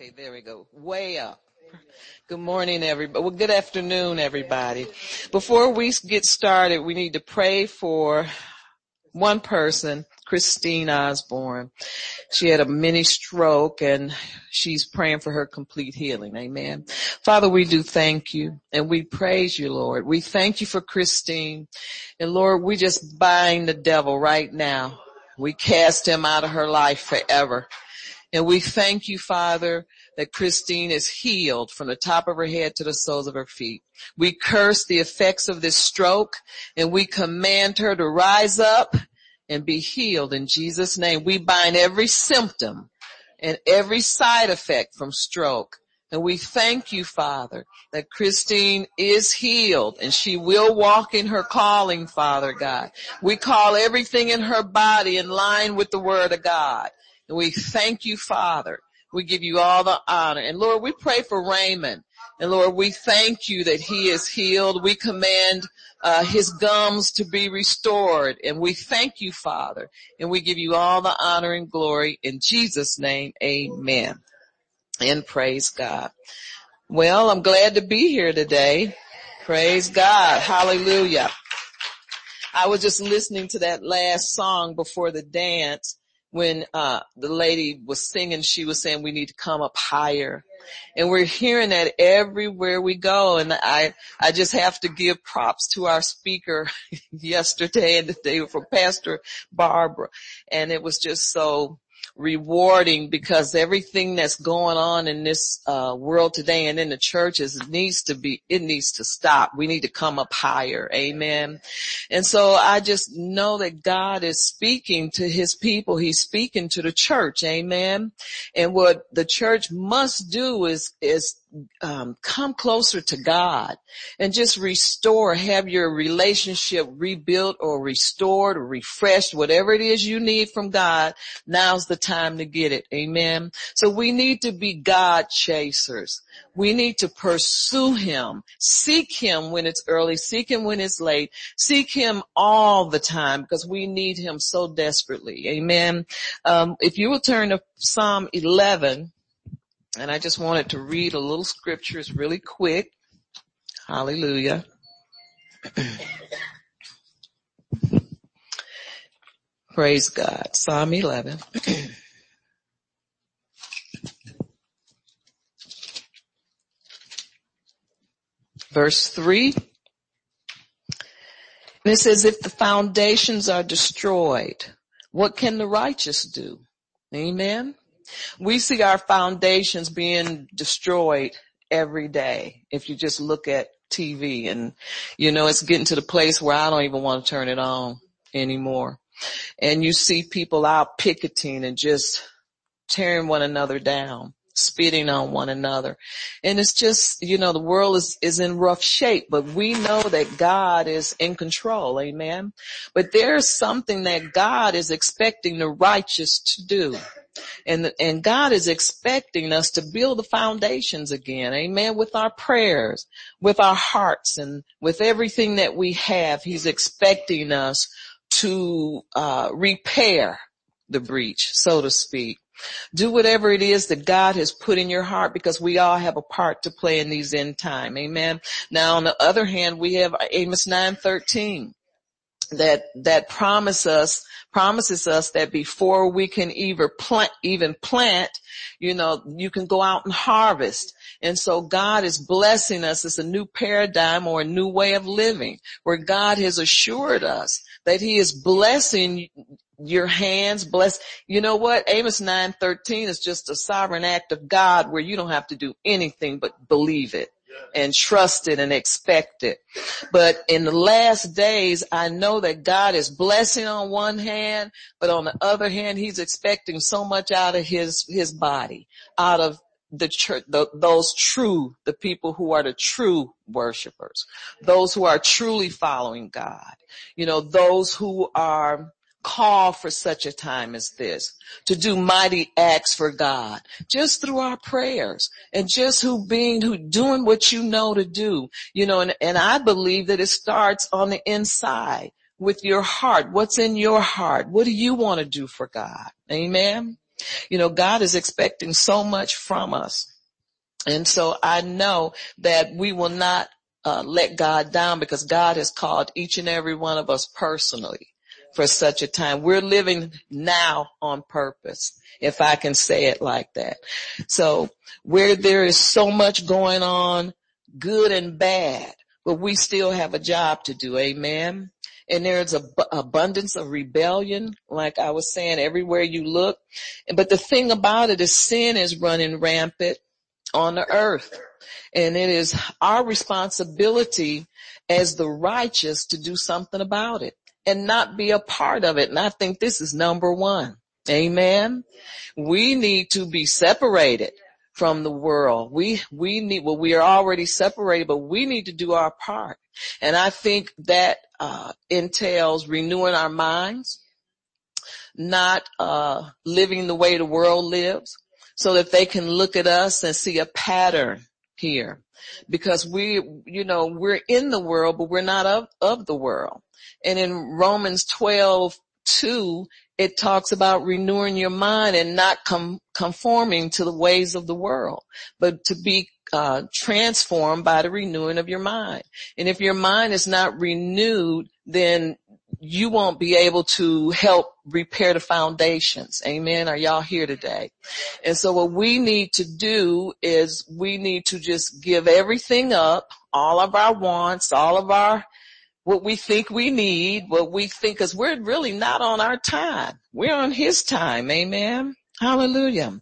Okay, there we go. Way up. Good morning, everybody. Well, good afternoon, everybody. Before we get started, we need to pray for one person, Christine Osborne. She had a mini stroke and she's praying for her complete healing. Amen. Father, we do thank you and we praise you, Lord. We thank you for Christine. And Lord, we just bind the devil right now. We cast him out of her life forever. And we thank you, Father, that Christine is healed from the top of her head to the soles of her feet. We curse the effects of this stroke and we command her to rise up and be healed in Jesus name. We bind every symptom and every side effect from stroke. And we thank you, Father, that Christine is healed and she will walk in her calling, Father God. We call everything in her body in line with the word of God. And we thank you, Father. We give you all the honor. And Lord, we pray for Raymond. And Lord, we thank you that he is healed. We command uh, his gums to be restored. And we thank you, Father. And we give you all the honor and glory in Jesus' name. Amen. And praise God. Well, I'm glad to be here today. Praise God. Hallelujah. I was just listening to that last song before the dance when uh, the lady was singing, she was saying we need to come up higher. And we're hearing that everywhere we go. And I, I just have to give props to our speaker yesterday and the day for Pastor Barbara. And it was just so rewarding because everything that's going on in this uh, world today and in the churches needs to be it needs to stop. We need to come up higher. Amen. And so i just know that god is speaking to his people. He's speaking to the church. Amen. And what the church must do is is um, come closer to God and just restore, have your relationship rebuilt or restored or refreshed, whatever it is you need from God. Now's the time to get it. Amen. So we need to be God chasers. We need to pursue Him, seek Him when it's early, seek Him when it's late, seek Him all the time because we need Him so desperately. Amen. Um, if you will turn to Psalm 11, and I just wanted to read a little scriptures really quick. Hallelujah. Praise God. Psalm 11. Verse 3. And it says, if the foundations are destroyed, what can the righteous do? Amen. We see our foundations being destroyed every day. If you just look at TV and, you know, it's getting to the place where I don't even want to turn it on anymore. And you see people out picketing and just tearing one another down, spitting on one another. And it's just, you know, the world is, is in rough shape, but we know that God is in control. Amen. But there's something that God is expecting the righteous to do. And, and God is expecting us to build the foundations again. Amen. With our prayers, with our hearts and with everything that we have, He's expecting us to, uh, repair the breach, so to speak. Do whatever it is that God has put in your heart because we all have a part to play in these end time. Amen. Now on the other hand, we have Amos 913 that, that promise us promises us that before we can even plant, even plant, you know, you can go out and harvest. And so God is blessing us. It's a new paradigm or a new way of living where God has assured us that he is blessing your hands bless. You know what? Amos 9:13 is just a sovereign act of God where you don't have to do anything but believe it and trust it and expect it. But in the last days, I know that God is blessing on one hand, but on the other hand, he's expecting so much out of his, his body, out of the church, the, those true, the people who are the true worshipers, those who are truly following God, you know, those who are call for such a time as this to do mighty acts for God just through our prayers and just who being who doing what you know to do you know and, and I believe that it starts on the inside with your heart. What's in your heart? What do you want to do for God? Amen? You know, God is expecting so much from us. And so I know that we will not uh, let God down because God has called each and every one of us personally for such a time. We're living now on purpose, if I can say it like that. So where there is so much going on, good and bad, but we still have a job to do. Amen. And there's a b- abundance of rebellion, like I was saying, everywhere you look. But the thing about it is sin is running rampant on the earth. And it is our responsibility as the righteous to do something about it and not be a part of it. And I think this is number one. Amen. We need to be separated from the world. We, we need, well, we are already separated, but we need to do our part. And I think that, uh, entails renewing our minds, not, uh, living the way the world lives so that they can look at us and see a pattern here because we, you know, we're in the world, but we're not of, of the world. And in Romans 12, 2, it talks about renewing your mind and not com- conforming to the ways of the world, but to be uh, transformed by the renewing of your mind. And if your mind is not renewed, then you won't be able to help repair the foundations. Amen. Are y'all here today? And so what we need to do is we need to just give everything up, all of our wants, all of our what we think we need, what we think, cause we're really not on our time. We're on his time. Amen. Hallelujah.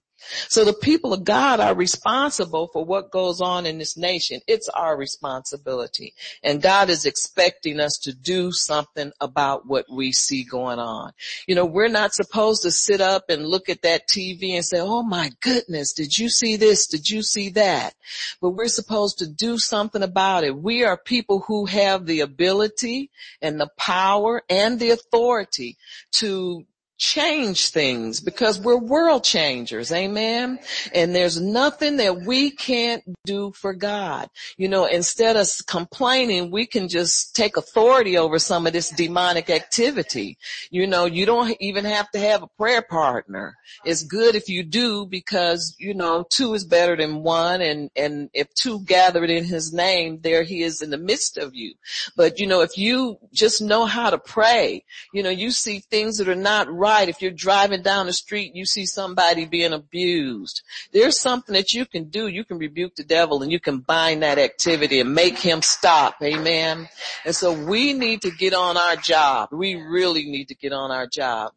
So the people of God are responsible for what goes on in this nation. It's our responsibility. And God is expecting us to do something about what we see going on. You know, we're not supposed to sit up and look at that TV and say, oh my goodness, did you see this? Did you see that? But we're supposed to do something about it. We are people who have the ability and the power and the authority to change things because we're world changers. Amen. And there's nothing that we can't do for God. You know, instead of complaining, we can just take authority over some of this demonic activity. You know, you don't even have to have a prayer partner. It's good if you do because, you know, two is better than one. And, and if two gathered in his name, there he is in the midst of you. But, you know, if you just know how to pray, you know, you see things that are not right right. If you're driving down the street, you see somebody being abused. There's something that you can do. You can rebuke the devil and you can bind that activity and make him stop. Amen. And so we need to get on our job. We really need to get on our job.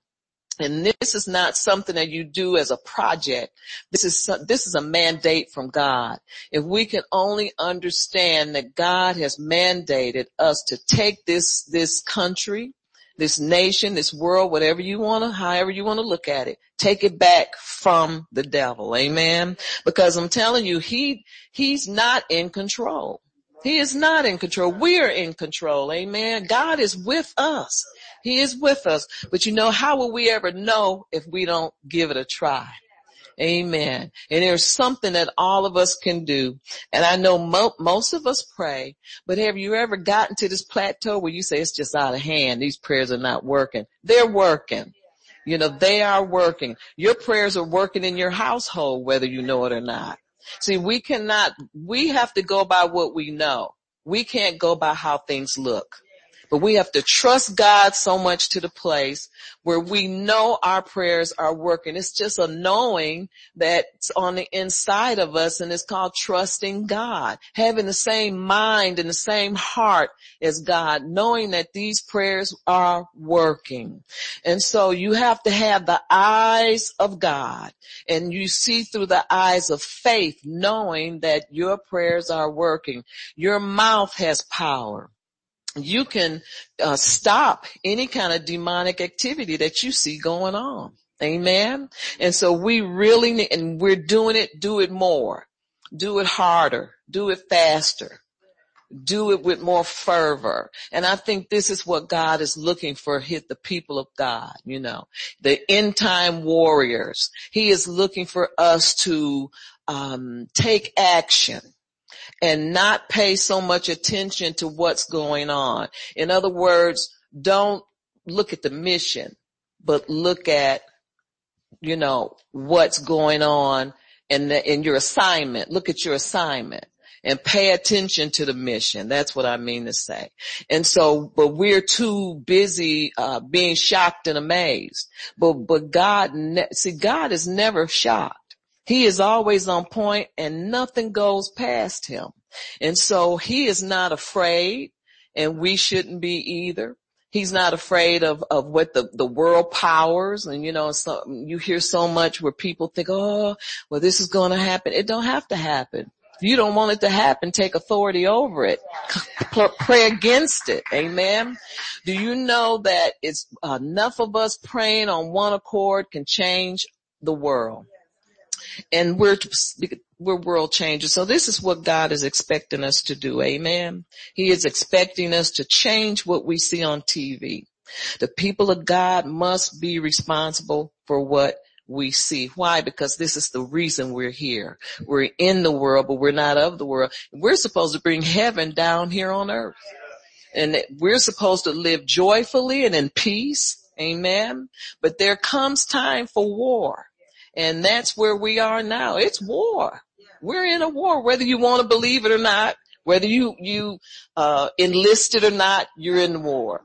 And this is not something that you do as a project. This is, this is a mandate from God. If we can only understand that God has mandated us to take this, this country, this nation, this world, whatever you want to, however you want to look at it, take it back from the devil. Amen. Because I'm telling you, he, he's not in control. He is not in control. We are in control. Amen. God is with us. He is with us. But you know, how will we ever know if we don't give it a try? Amen. And there's something that all of us can do. And I know mo- most of us pray, but have you ever gotten to this plateau where you say it's just out of hand? These prayers are not working. They're working. You know, they are working. Your prayers are working in your household, whether you know it or not. See, we cannot, we have to go by what we know. We can't go by how things look. But we have to trust God so much to the place where we know our prayers are working. It's just a knowing that's on the inside of us and it's called trusting God. Having the same mind and the same heart as God, knowing that these prayers are working. And so you have to have the eyes of God and you see through the eyes of faith, knowing that your prayers are working. Your mouth has power you can uh, stop any kind of demonic activity that you see going on. Amen. And so we really need, and we're doing it, do it more, do it harder, do it faster, do it with more fervor. And I think this is what God is looking for, hit the people of God, you know, the end time warriors. He is looking for us to, um, take action and not pay so much attention to what's going on. In other words, don't look at the mission, but look at you know, what's going on in, the, in your assignment. Look at your assignment and pay attention to the mission. That's what I mean to say. And so, but we're too busy, uh, being shocked and amazed. But, but God, ne- see, God is never shocked. He is always on point and nothing goes past him. And so he is not afraid and we shouldn't be either. He's not afraid of, of what the, the world powers. And you know, so, you hear so much where people think, oh, well, this is going to happen. It don't have to happen. If you don't want it to happen, take authority over it. Pray against it. Amen. Do you know that it's enough of us praying on one accord can change the world? And we're, we're world changers. So this is what God is expecting us to do. Amen. He is expecting us to change what we see on TV. The people of God must be responsible for what we see. Why? Because this is the reason we're here. We're in the world, but we're not of the world. We're supposed to bring heaven down here on earth. And we're supposed to live joyfully and in peace. Amen. But there comes time for war. And that's where we are now. It's war. We're in a war, whether you want to believe it or not, whether you, you, uh, enlisted or not, you're in war.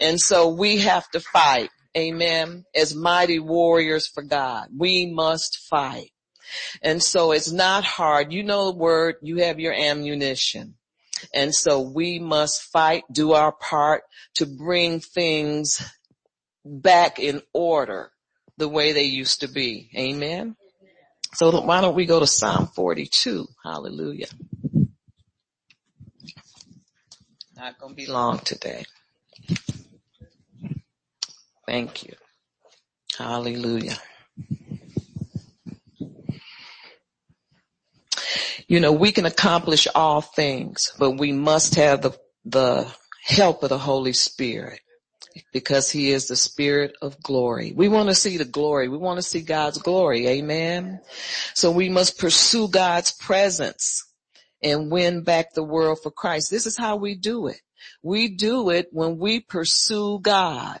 And so we have to fight. Amen. As mighty warriors for God, we must fight. And so it's not hard. You know the word, you have your ammunition. And so we must fight, do our part to bring things back in order the way they used to be. Amen. So why don't we go to Psalm 42? Hallelujah. Not going to be long today. Thank you. Hallelujah. You know, we can accomplish all things, but we must have the, the help of the Holy Spirit because he is the spirit of glory. We want to see the glory. We want to see God's glory. Amen. So we must pursue God's presence and win back the world for Christ. This is how we do it. We do it when we pursue God.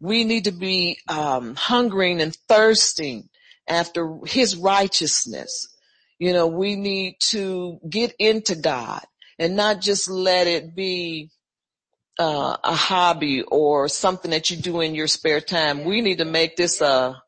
We need to be um, hungering and thirsting after his righteousness. You know, we need to get into God and not just let it be uh, a hobby or something that you do in your spare time. We need to make this a,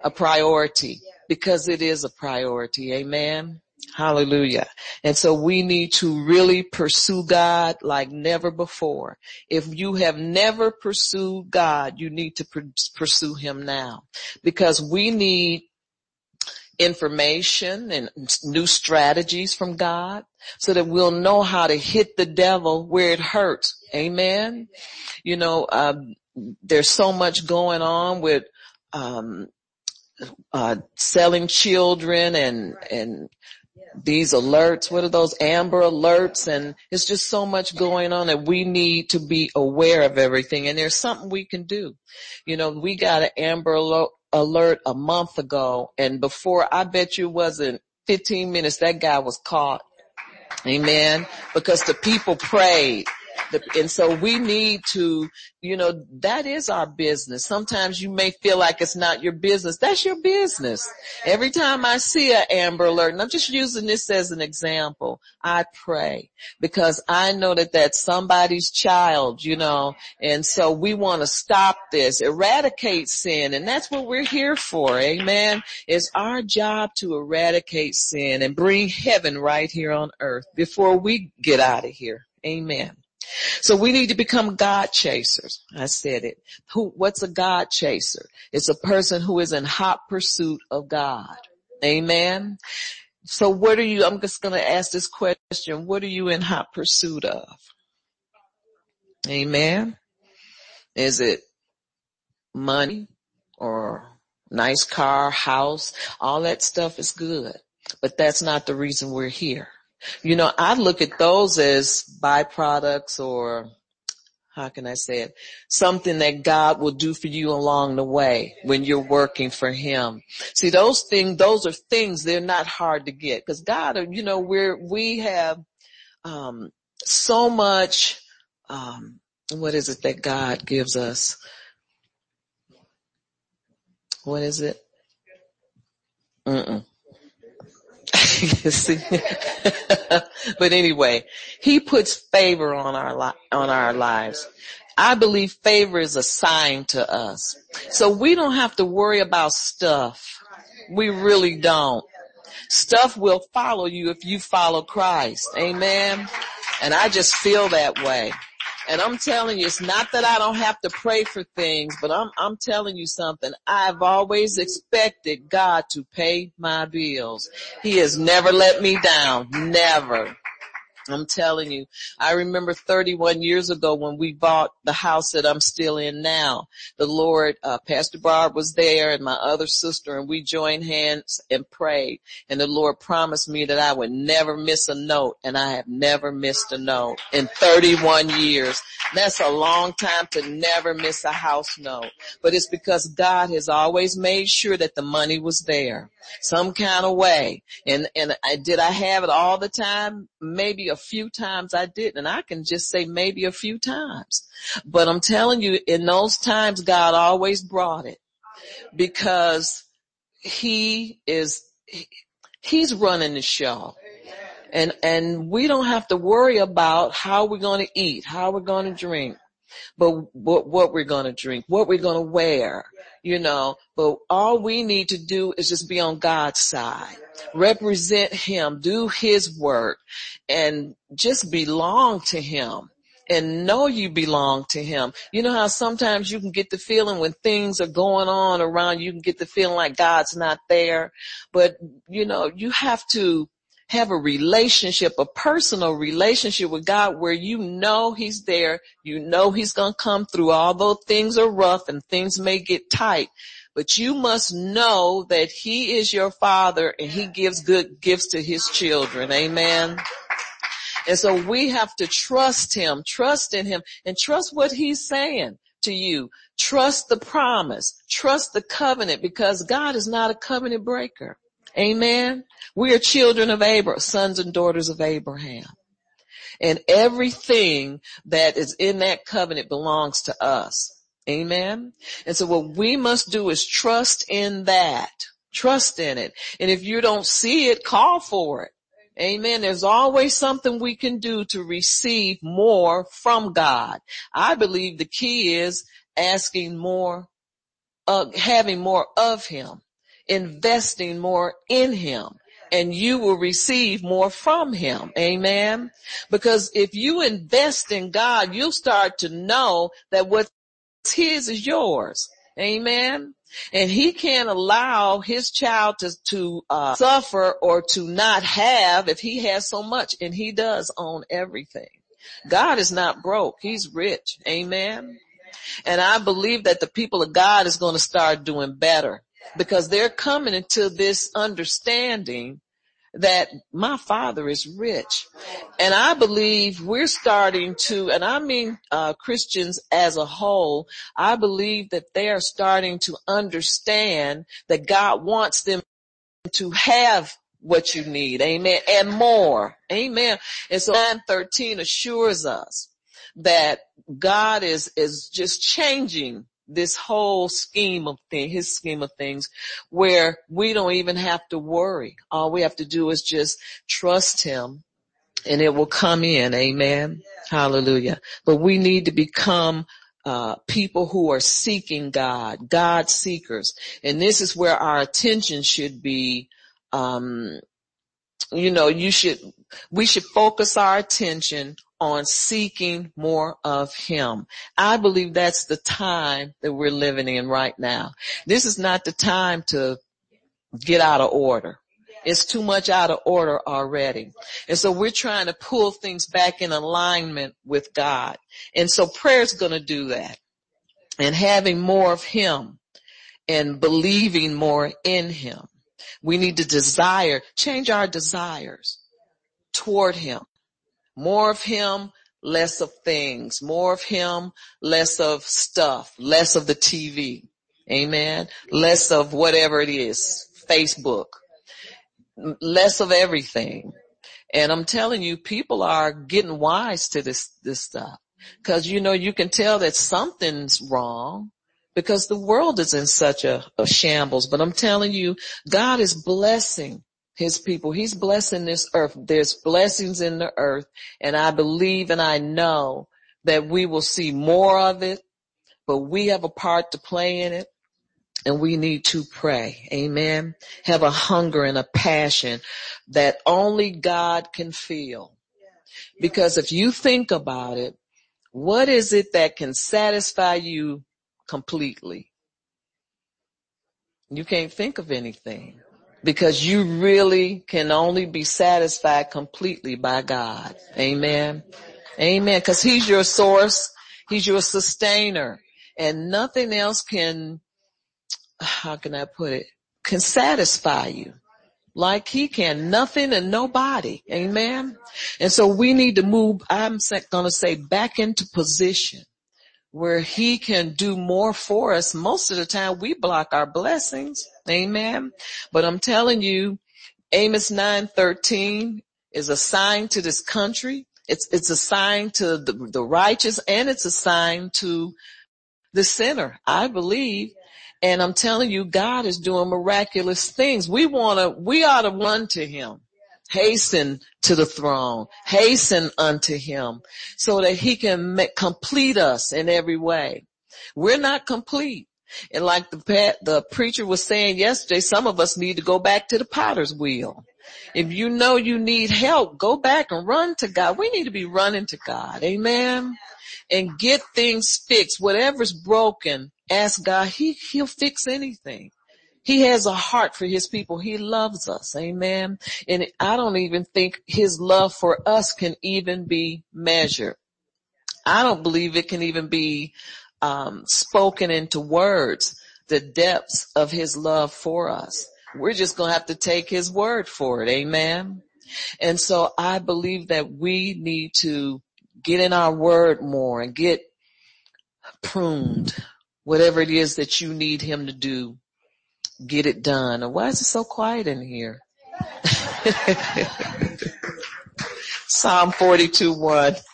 a priority because it is a priority. Amen. Hallelujah. And so we need to really pursue God like never before. If you have never pursued God, you need to pursue him now because we need information and new strategies from God so that we'll know how to hit the devil where it hurts. Amen. You know, um, there's so much going on with, um, uh, selling children and, and these alerts, what are those amber alerts? And it's just so much going on that we need to be aware of everything. And there's something we can do. You know, we got an amber alert, alert a month ago and before I bet you wasn't 15 minutes that guy was caught. Amen. Because the people prayed and so we need to, you know, that is our business. Sometimes you may feel like it's not your business. That's your business. Every time I see an Amber Alert, and I'm just using this as an example, I pray because I know that that's somebody's child, you know, and so we want to stop this, eradicate sin, and that's what we're here for. Amen. It's our job to eradicate sin and bring heaven right here on earth before we get out of here. Amen. So we need to become God chasers. I said it. Who, what's a God chaser? It's a person who is in hot pursuit of God. Amen. So what are you, I'm just going to ask this question. What are you in hot pursuit of? Amen. Is it money or nice car, house? All that stuff is good, but that's not the reason we're here. You know, I look at those as byproducts or how can I say it? Something that God will do for you along the way when you're working for Him. See, those things, those are things, they're not hard to get because God, you know, we're, we have, um, so much, um, what is it that God gives us? What is it? Mm-mm. But anyway, he puts favor on our li- on our lives. I believe favor is a sign to us. So we don't have to worry about stuff. We really don't. Stuff will follow you if you follow Christ. Amen. And I just feel that way. And I'm telling you, it's not that I don't have to pray for things, but I'm, I'm telling you something. I've always expected God to pay my bills. He has never let me down. Never. I'm telling you, I remember 31 years ago when we bought the house that I'm still in now. The Lord, uh, Pastor Barb was there and my other sister and we joined hands and prayed and the Lord promised me that I would never miss a note and I have never missed a note in 31 years. That's a long time to never miss a house note, but it's because God has always made sure that the money was there some kind of way. And, and I, did I have it all the time? Maybe a few times I didn't, And I can just say maybe a few times. But I'm telling you, in those times, God always brought it because he is, he's running the show. And, and we don't have to worry about how we're going to eat, how we're going to drink, but what, what we're going to drink, what we're going to wear, you know, but all we need to do is just be on God's side, represent him, do his work and just belong to him and know you belong to him. You know how sometimes you can get the feeling when things are going on around, you can get the feeling like God's not there, but you know, you have to have a relationship, a personal relationship with God where you know He's there. You know He's going to come through although things are rough and things may get tight. But you must know that He is your Father and He gives good gifts to His children. Amen. And so we have to trust Him, trust in Him and trust what He's saying to you. Trust the promise, trust the covenant because God is not a covenant breaker. Amen. We are children of Abraham, sons and daughters of Abraham. And everything that is in that covenant belongs to us. Amen. And so what we must do is trust in that. Trust in it. And if you don't see it, call for it. Amen. There's always something we can do to receive more from God. I believe the key is asking more, uh, having more of Him investing more in him and you will receive more from him. Amen. Because if you invest in God, you'll start to know that what's his is yours. Amen. And he can't allow his child to, to uh, suffer or to not have if he has so much and he does own everything. God is not broke. He's rich. Amen. And I believe that the people of God is going to start doing better because they're coming into this understanding that my father is rich. And I believe we're starting to, and I mean uh, Christians as a whole, I believe that they are starting to understand that God wants them to have what you need. Amen. And more. Amen. And so 913 assures us that God is, is just changing this whole scheme of things, his scheme of things, where we don't even have to worry. All we have to do is just trust him and it will come in. Amen. Hallelujah. But we need to become uh, people who are seeking God, God seekers. And this is where our attention should be, um, you know, you should, we should focus our attention on seeking more of him. I believe that's the time that we're living in right now. This is not the time to get out of order. It's too much out of order already. And so we're trying to pull things back in alignment with God. And so prayer is going to do that. And having more of him and believing more in him. We need to desire, change our desires toward him more of him, less of things. More of him, less of stuff. Less of the TV. Amen. Less of whatever it is. Facebook. Less of everything. And I'm telling you, people are getting wise to this, this stuff. Cause you know, you can tell that something's wrong because the world is in such a, a shambles. But I'm telling you, God is blessing his people. He's blessing this earth. There's blessings in the earth. And I believe and I know that we will see more of it, but we have a part to play in it and we need to pray. Amen. Have a hunger and a passion that only God can feel. Because if you think about it, what is it that can satisfy you completely? You can't think of anything because you really can only be satisfied completely by God. Amen. Amen. Cause he's your source. He's your sustainer and nothing else can how can I put it, can satisfy you like he can. Nothing and nobody. Amen. And so we need to move, I'm going to say back into position where he can do more for us. Most of the time we block our blessings. Amen. But I'm telling you, Amos 9:13 is a sign to this country. It's, it's a sign to the, the righteous and it's a sign to the sinner. I believe and I'm telling you, God is doing miraculous things. We want to, we ought to run to him, hasten to the throne, hasten unto him so that he can make, complete us in every way. We're not complete. And like the, the preacher was saying yesterday, some of us need to go back to the potter's wheel. If you know you need help, go back and run to God. We need to be running to God. Amen. And get things fixed. Whatever's broken, ask God. He, he'll fix anything. He has a heart for his people. He loves us. Amen. And I don't even think his love for us can even be measured. I don't believe it can even be um, spoken into words, the depths of his love for us. We're just going to have to take his word for it. Amen. And so I believe that we need to get in our word more and get pruned whatever it is that you need him to do, get it done. Or why is it so quiet in here? Psalm 42, 1.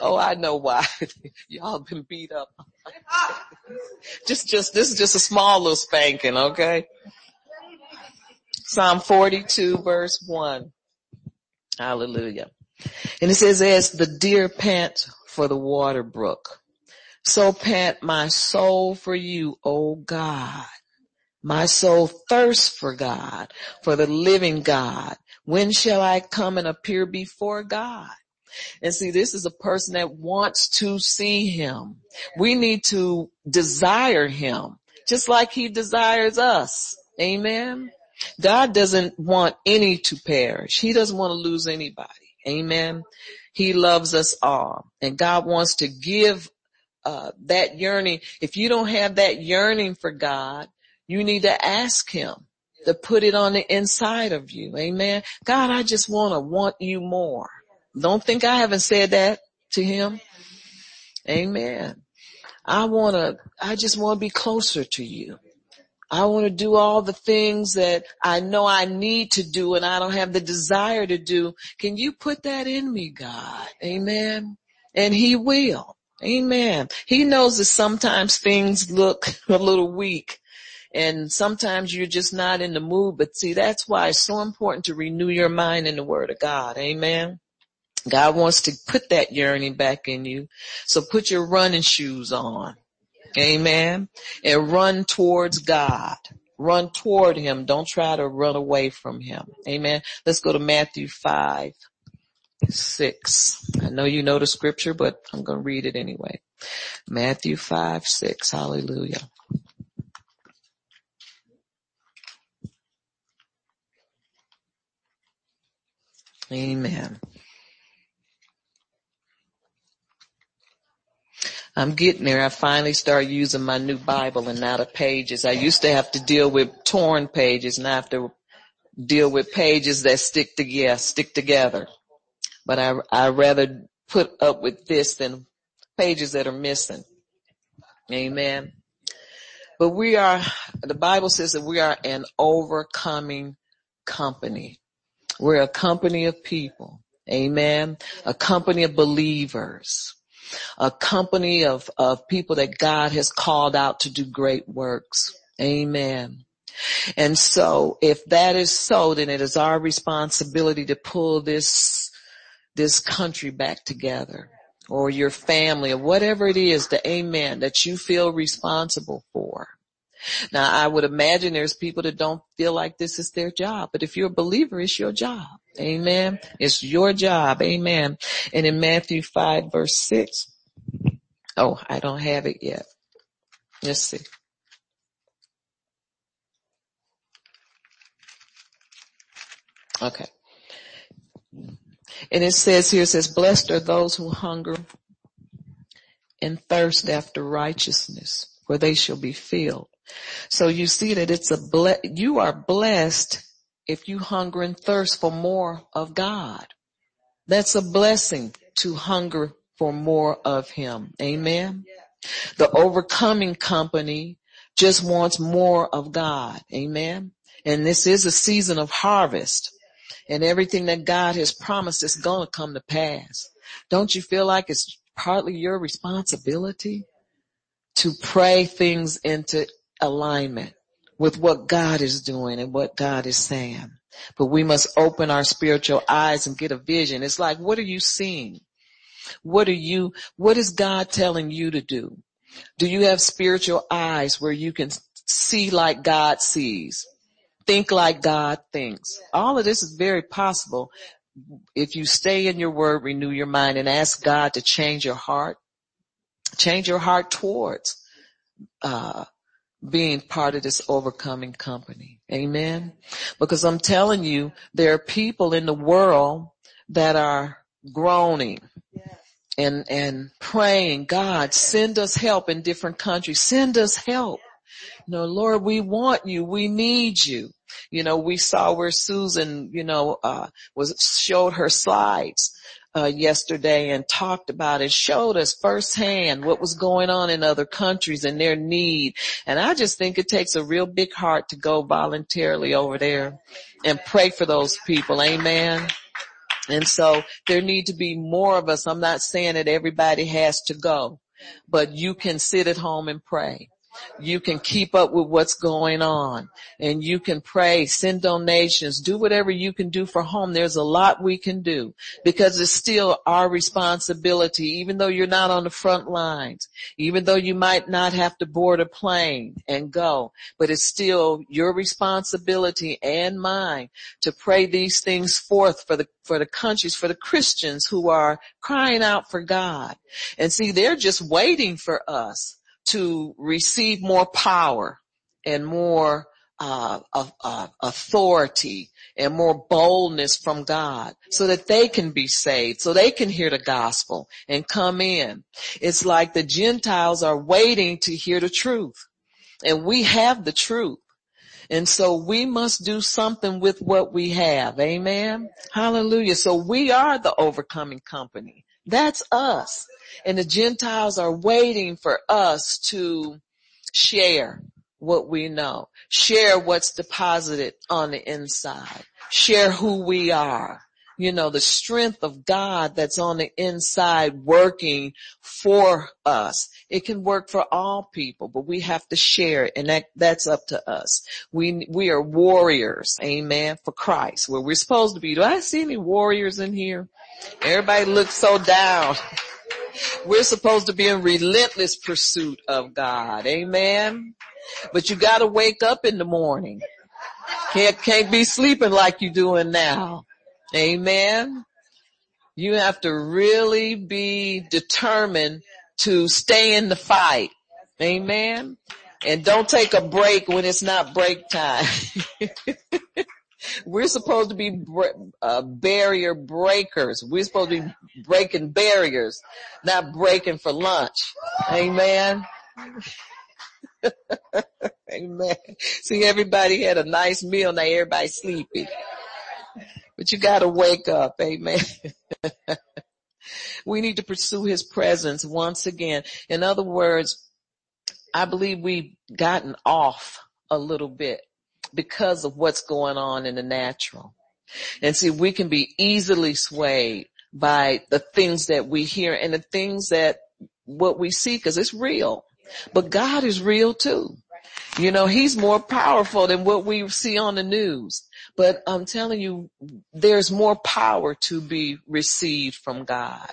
Oh, I know why. Y'all been beat up. just, just, this is just a small little spanking, okay? Psalm 42 verse 1. Hallelujah. And it says, as the deer pants for the water brook, so pant my soul for you, O God. My soul thirsts for God, for the living God. When shall I come and appear before God? And see, this is a person that wants to see him. We need to desire him, just like he desires us. Amen. God doesn't want any to perish. He doesn't want to lose anybody. Amen. He loves us all and God wants to give uh, that yearning. If you don't have that yearning for God, you need to ask him to put it on the inside of you. Amen. God, I just want to want you more. Don't think I haven't said that to him. Amen. I want to, I just want to be closer to you. I want to do all the things that I know I need to do and I don't have the desire to do. Can you put that in me, God? Amen. And he will. Amen. He knows that sometimes things look a little weak and sometimes you're just not in the mood, but see, that's why it's so important to renew your mind in the word of God. Amen. God wants to put that yearning back in you. So put your running shoes on. Amen. And run towards God. Run toward him. Don't try to run away from him. Amen. Let's go to Matthew 5 6. I know you know the scripture, but I'm going to read it anyway. Matthew 5, 6. Hallelujah. Amen. I'm getting there. I finally started using my new Bible and now the pages. I used to have to deal with torn pages and I have to deal with pages that stick together, stick together but I, I rather put up with this than pages that are missing. Amen. But we are, the Bible says that we are an overcoming company. We're a company of people. Amen. A company of believers. a company of, of people that God has called out to do great works. Amen. And so if that is so, then it is our responsibility to pull this, this country back together or your family or whatever it is, the amen that you feel responsible for. Now I would imagine there's people that don't feel like this is their job, but if you're a believer, it's your job. Amen. It's your job. Amen. And in Matthew 5 verse 6, oh, I don't have it yet. Let's see. Okay. And it says here, it says, blessed are those who hunger and thirst after righteousness, for they shall be filled. So you see that it's a ble- you are blessed if you hunger and thirst for more of God. That's a blessing to hunger for more of Him. Amen. The overcoming company just wants more of God. Amen. And this is a season of harvest and everything that God has promised is going to come to pass. Don't you feel like it's partly your responsibility to pray things into alignment with what God is doing and what God is saying? But we must open our spiritual eyes and get a vision. It's like, what are you seeing? What are you, what is God telling you to do? Do you have spiritual eyes where you can see like God sees? think like God thinks. All of this is very possible if you stay in your word, renew your mind and ask God to change your heart, change your heart towards, uh, being part of this overcoming company. Amen. Because I'm telling you, there are people in the world that are groaning and, and praying, God, send us help in different countries. Send us help. No, Lord, we want you. We need you. You know, we saw where Susan, you know, uh, was showed her slides. Uh, yesterday and talked about it, showed us firsthand what was going on in other countries and their need. And I just think it takes a real big heart to go voluntarily over there and pray for those people. Amen. And so there need to be more of us. I'm not saying that everybody has to go, but you can sit at home and pray. You can keep up with what's going on and you can pray, send donations, do whatever you can do for home. There's a lot we can do because it's still our responsibility, even though you're not on the front lines, even though you might not have to board a plane and go, but it's still your responsibility and mine to pray these things forth for the, for the countries, for the Christians who are crying out for God. And see, they're just waiting for us to receive more power and more uh, uh, authority and more boldness from God so that they can be saved, so they can hear the gospel and come in. It's like the Gentiles are waiting to hear the truth and we have the truth. And so we must do something with what we have. Amen. Hallelujah. So we are the overcoming company. That's us. And the Gentiles are waiting for us to share what we know, share what's deposited on the inside, share who we are. You know, the strength of God that's on the inside working for us. It can work for all people, but we have to share it and that, that's up to us. We, we are warriors, amen, for Christ, where we're supposed to be. Do I see any warriors in here? Everybody looks so down. We're supposed to be in relentless pursuit of God. Amen. But you gotta wake up in the morning. Can't, can't be sleeping like you're doing now. Amen. You have to really be determined to stay in the fight. Amen. And don't take a break when it's not break time. We're supposed to be uh, barrier breakers. We're supposed to be breaking barriers, not breaking for lunch. Amen. Amen. See, everybody had a nice meal. Now everybody's sleepy. But you gotta wake up. Amen. we need to pursue his presence once again. In other words, I believe we've gotten off a little bit because of what's going on in the natural. And see, we can be easily swayed by the things that we hear and the things that what we see because it's real. But God is real too. You know, he's more powerful than what we see on the news. But I'm telling you, there's more power to be received from God.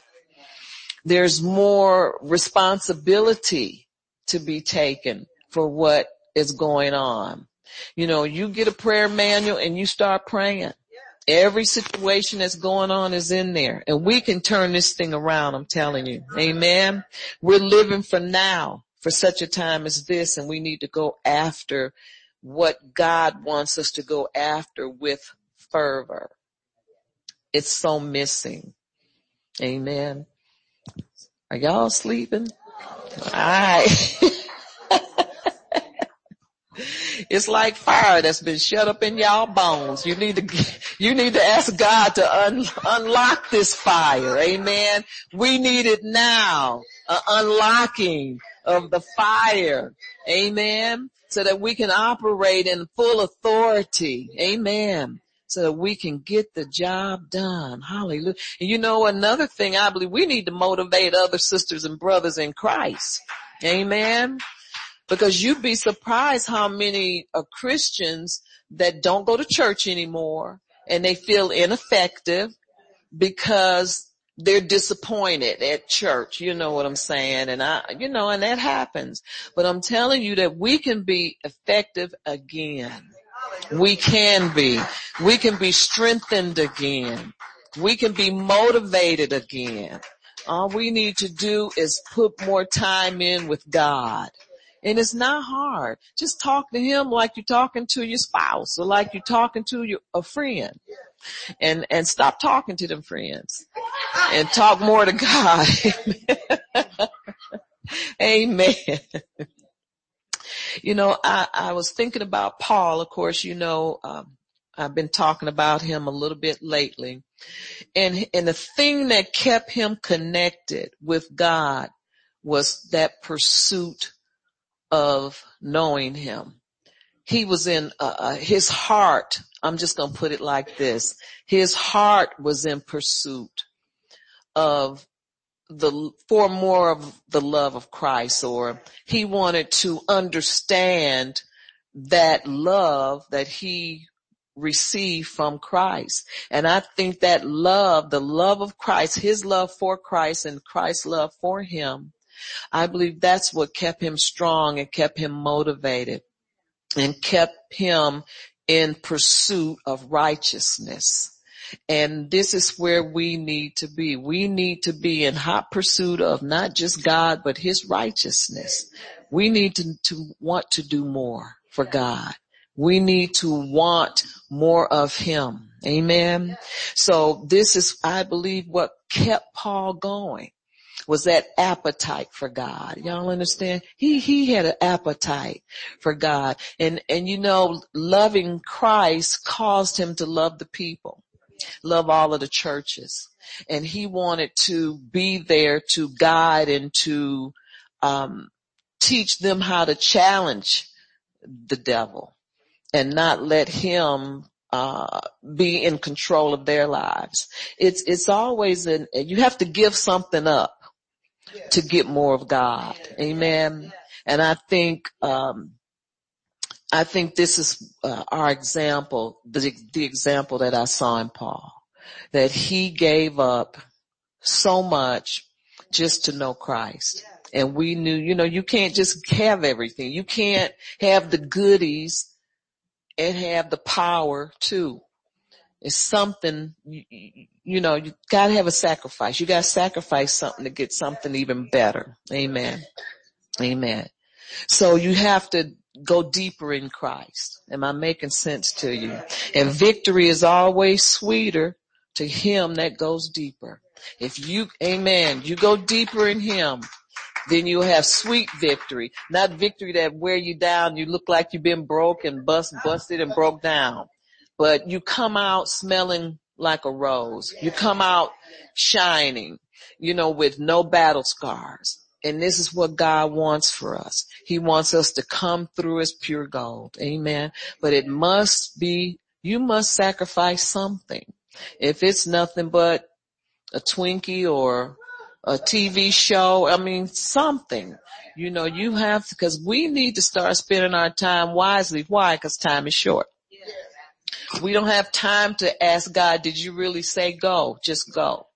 There's more responsibility to be taken for what is going on. You know, you get a prayer manual and you start praying. Every situation that's going on is in there and we can turn this thing around. I'm telling you. Amen. We're living for now for such a time as this and we need to go after what God wants us to go after with fervor. It's so missing. Amen. Are y'all sleeping? All right. It's like fire that's been shut up in y'all bones. You need to, you need to ask God to un, unlock this fire. Amen. We need it now. A unlocking of the fire. Amen. So that we can operate in full authority. Amen. So that we can get the job done. Hallelujah. And you know, another thing I believe we need to motivate other sisters and brothers in Christ. Amen because you'd be surprised how many uh, Christians that don't go to church anymore and they feel ineffective because they're disappointed at church. You know what I'm saying? And I, you know, and that happens, but I'm telling you that we can be effective again. We can be. We can be strengthened again. We can be motivated again. All we need to do is put more time in with God and it's not hard. Just talk to him like you're talking to your spouse or like you're talking to your, a friend. And, and stop talking to them friends and talk more to God. Amen. You know, I, I was thinking about Paul. Of course, you know, um, I've been talking about him a little bit lately. And, and the thing that kept him connected with God was that pursuit of knowing him. He was in, uh, uh, his heart, I'm just going to put it like this. His heart was in pursuit of the, for more of the love of Christ or he wanted to understand that love that he received from Christ. And I think that love, the love of Christ, his love for Christ and Christ's love for him I believe that's what kept him strong and kept him motivated and kept him in pursuit of righteousness. And this is where we need to be. We need to be in hot pursuit of not just God, but his righteousness. We need to, to want to do more for God. We need to want more of him. Amen. So this is, I believe, what kept Paul going was that appetite for God. Y'all understand? He, he had an appetite for God. And, and you know, loving Christ caused him to love the people, love all of the churches. And he wanted to be there to guide and to, um, teach them how to challenge the devil and not let him uh, be in control of their lives. It's, it's always an, you have to give something up to get more of God. Amen. And I think, um, I think this is uh, our example, the, the example that I saw in Paul, that he gave up so much just to know Christ. And we knew, you know, you can't just have everything. You can't have the goodies and have the power too. It's something, you, you know, you gotta have a sacrifice. You gotta sacrifice something to get something even better. Amen. Amen. So you have to go deeper in Christ. Am I making sense to you? And victory is always sweeter to him that goes deeper. If you, amen, you go deeper in him, then you'll have sweet victory. Not victory that wear you down, you look like you've been broke and bust, busted and broke down but you come out smelling like a rose. You come out shining, you know, with no battle scars. And this is what God wants for us. He wants us to come through as pure gold. Amen. But it must be, you must sacrifice something. If it's nothing but a Twinkie or a TV show. I mean, something. You know, you have to, cause we need to start spending our time wisely. Why? Cause time is short. We don't have time to ask God, did you really say go? Just go.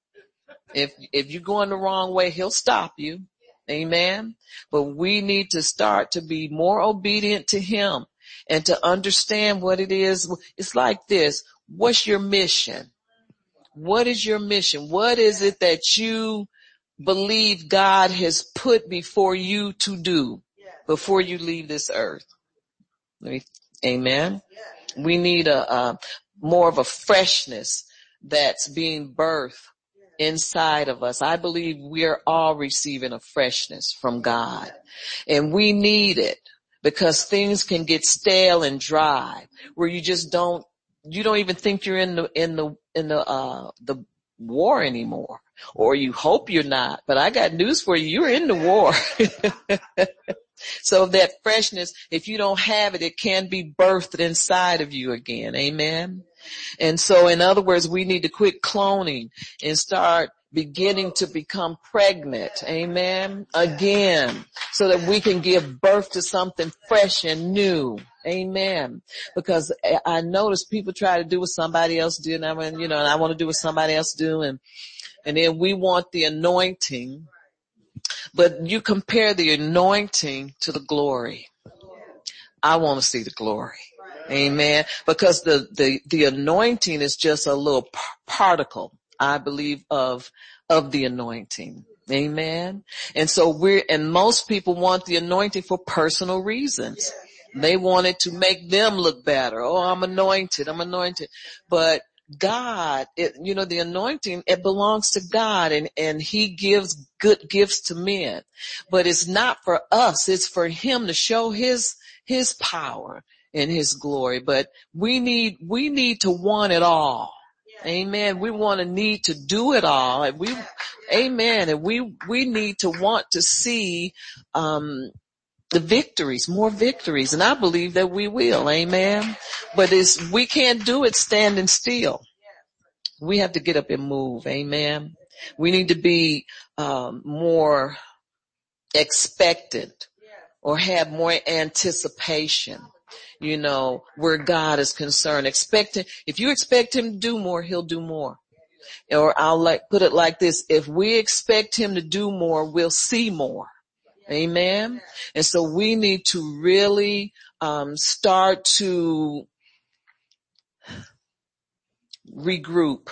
If, if you're going the wrong way, he'll stop you. Amen. But we need to start to be more obedient to him and to understand what it is. It's like this. What's your mission? What is your mission? What is it that you believe God has put before you to do before you leave this earth. Amen. We need a, a more of a freshness that's being birthed inside of us. I believe we're all receiving a freshness from God and we need it because things can get stale and dry where you just don't, you don't even think you're in the, in the, in the, uh, the war anymore or you hope you're not, but I got news for you. You're in the war. so that freshness, if you don't have it, it can be birthed inside of you again. Amen. And so in other words, we need to quit cloning and start beginning to become pregnant. Amen. Again, so that we can give birth to something fresh and new. Amen. Because I notice people try to do what somebody else did, and I mean, you know, and I want to do what somebody else do, and and then we want the anointing, but you compare the anointing to the glory. I want to see the glory. Amen. Because the, the, the anointing is just a little p- particle, I believe, of, of the anointing. Amen. And so we're, and most people want the anointing for personal reasons. They want it to make them look better. Oh, I'm anointed. I'm anointed. But God, it, you know, the anointing, it belongs to God and, and he gives good gifts to men, but it's not for us. It's for him to show his, his power and his glory. But we need, we need to want it all. Amen. We want to need to do it all. And we, amen. And we, we need to want to see, um, the victories, more victories. And I believe that we will. Amen. But it's, we can't do it standing still. We have to get up and move. Amen. We need to be um, more expectant or have more anticipation. You know, where God is concerned. Expecting, if you expect him to do more, he'll do more. Or I'll like, put it like this. If we expect him to do more, we'll see more. Amen. And so we need to really um, start to regroup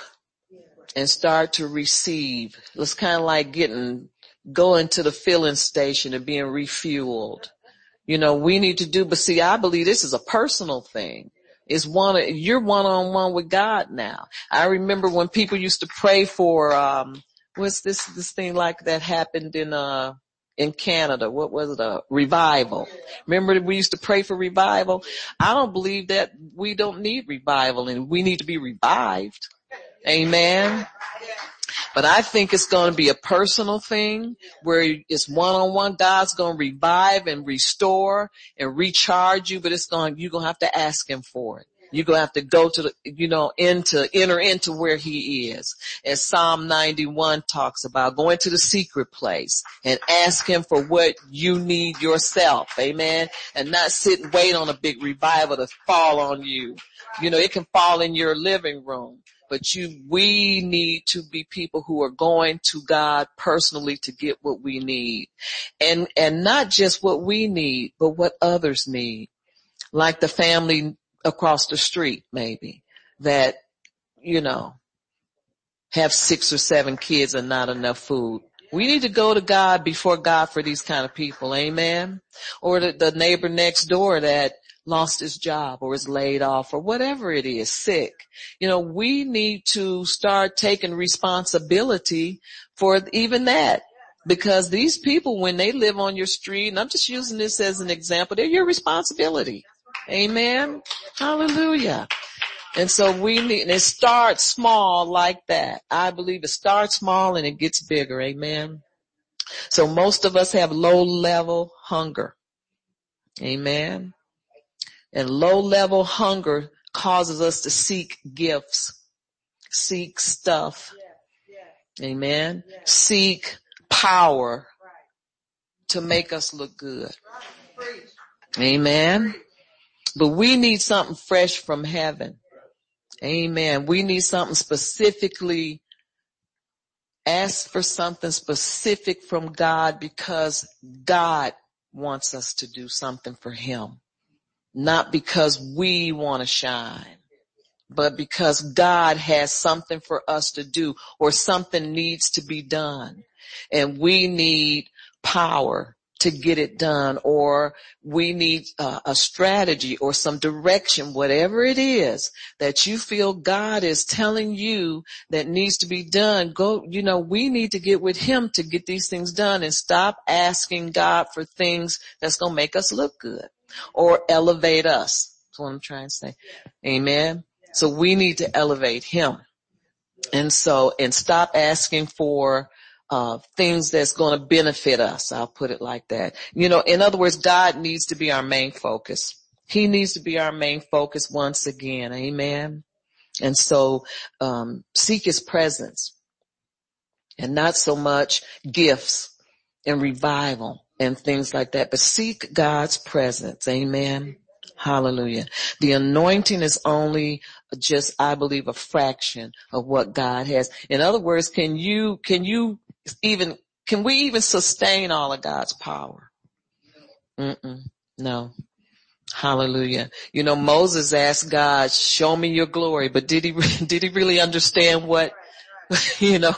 and start to receive. It's kind of like getting, going to the filling station and being refueled. You know, we need to do, but see, I believe this is a personal thing. It's one, you're one on one with God now. I remember when people used to pray for, um, what's this, this thing like that happened in, uh, in Canada. What was it? A revival. Remember we used to pray for revival? I don't believe that we don't need revival and we need to be revived. Amen. But I think it's going to be a personal thing where it's one on one. God's going to revive and restore and recharge you, but it's going, you're going to have to ask him for it. You're going to have to go to the, you know, into, enter into where he is. As Psalm 91 talks about going to the secret place and ask him for what you need yourself. Amen. And not sit and wait on a big revival to fall on you. You know, it can fall in your living room but you, we need to be people who are going to God personally to get what we need and, and not just what we need, but what others need. Like the family across the street, maybe that, you know, have six or seven kids and not enough food. We need to go to God before God for these kind of people. Amen. Or the, the neighbor next door that lost his job or is laid off or whatever it is, sick. You know, we need to start taking responsibility for even that. Because these people, when they live on your street, and I'm just using this as an example, they're your responsibility. Amen. Hallelujah. And so we need, and it starts small like that. I believe it starts small and it gets bigger. Amen. So most of us have low level hunger. Amen. And low level hunger causes us to seek gifts, seek stuff. Amen. Seek power to make us look good. Amen. But we need something fresh from heaven. Amen. We need something specifically ask for something specific from God because God wants us to do something for him. Not because we want to shine, but because God has something for us to do or something needs to be done. And we need power to get it done or we need uh, a strategy or some direction, whatever it is that you feel God is telling you that needs to be done. Go, you know, we need to get with him to get these things done and stop asking God for things that's going to make us look good or elevate us. That's what I'm trying to say. Amen. So we need to elevate him. And so, and stop asking for uh, things that's going to benefit us. I'll put it like that. You know, in other words, God needs to be our main focus. He needs to be our main focus once again. Amen. And so, um, seek his presence and not so much gifts and revival and things like that, but seek God's presence. Amen. Hallelujah. The anointing is only just, I believe, a fraction of what God has. In other words, can you, can you even, can we even sustain all of God's power? Mm-mm, no. Hallelujah. You know, Moses asked God, show me your glory, but did he, did he really understand what, you know,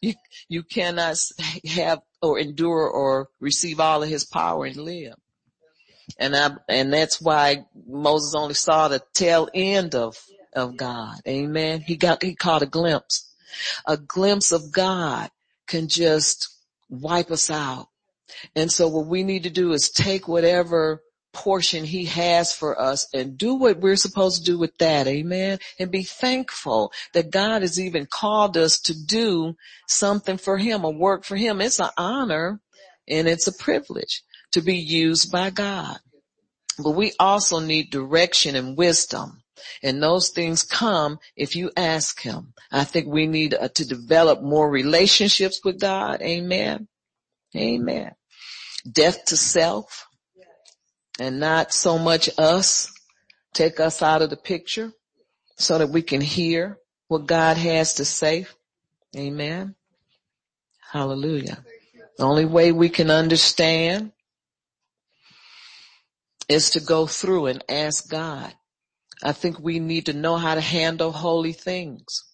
you, you cannot have or endure or receive all of his power and live. And I, and that's why Moses only saw the tail end of, of God. Amen. He got, he caught a glimpse, a glimpse of God can just wipe us out. And so what we need to do is take whatever portion he has for us and do what we're supposed to do with that. Amen. And be thankful that God has even called us to do something for him, a work for him. It's an honor and it's a privilege to be used by God. But we also need direction and wisdom. And those things come if you ask him. I think we need uh, to develop more relationships with God. Amen. Amen. Death to self and not so much us. Take us out of the picture so that we can hear what God has to say. Amen. Hallelujah. The only way we can understand is to go through and ask God I think we need to know how to handle holy things.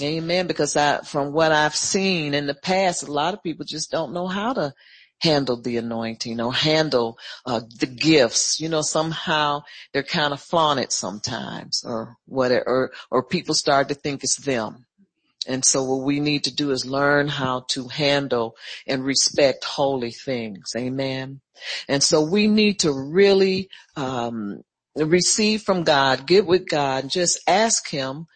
Amen. Because I, from what I've seen in the past, a lot of people just don't know how to handle the anointing or handle uh, the gifts. You know, somehow they're kind of flaunted sometimes or whatever, or, or people start to think it's them. And so what we need to do is learn how to handle and respect holy things. Amen. And so we need to really, um, receive from God, get with God, just ask Him,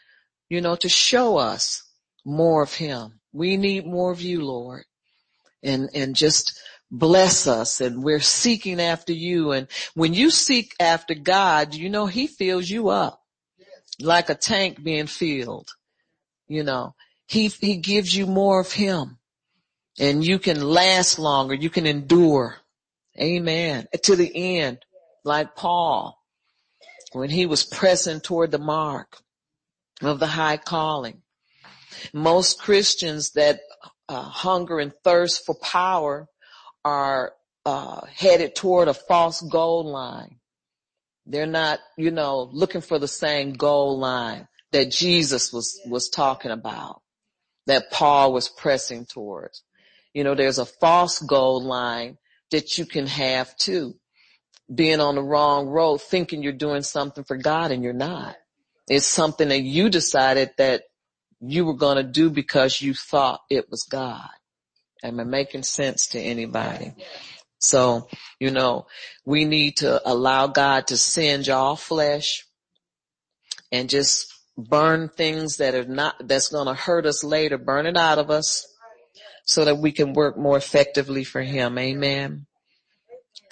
you know, to show us more of Him. We need more of you, Lord. And, and just bless us and we're seeking after you. And when you seek after God, you know, He fills you up like a tank being filled. You know, He, He gives you more of Him and you can last longer. You can endure. Amen. To the end, like Paul when he was pressing toward the mark of the high calling. Most Christians that uh, hunger and thirst for power are uh, headed toward a false goal line. They're not, you know, looking for the same goal line that Jesus was, was talking about, that Paul was pressing towards. You know, there's a false goal line that you can have too being on the wrong road, thinking you're doing something for God and you're not. It's something that you decided that you were going to do because you thought it was God. Am I making sense to anybody? So, you know, we need to allow God to singe all flesh and just burn things that are not, that's going to hurt us later, burn it out of us so that we can work more effectively for Him. Amen.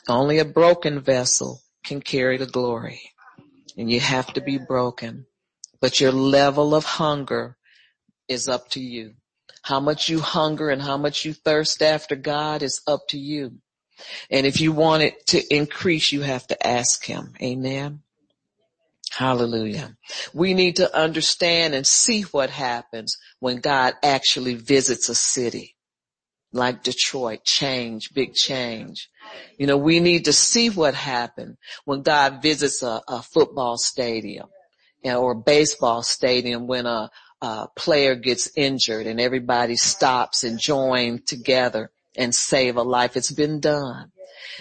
Only a broken vessel can carry the glory. And you have to be broken. But your level of hunger is up to you. How much you hunger and how much you thirst after God is up to you. And if you want it to increase, you have to ask him. Amen. Hallelujah. We need to understand and see what happens when God actually visits a city like Detroit, change, big change. You know, we need to see what happened when God visits a, a football stadium you know, or baseball stadium when a, a player gets injured and everybody stops and join together and save a life. It's been done.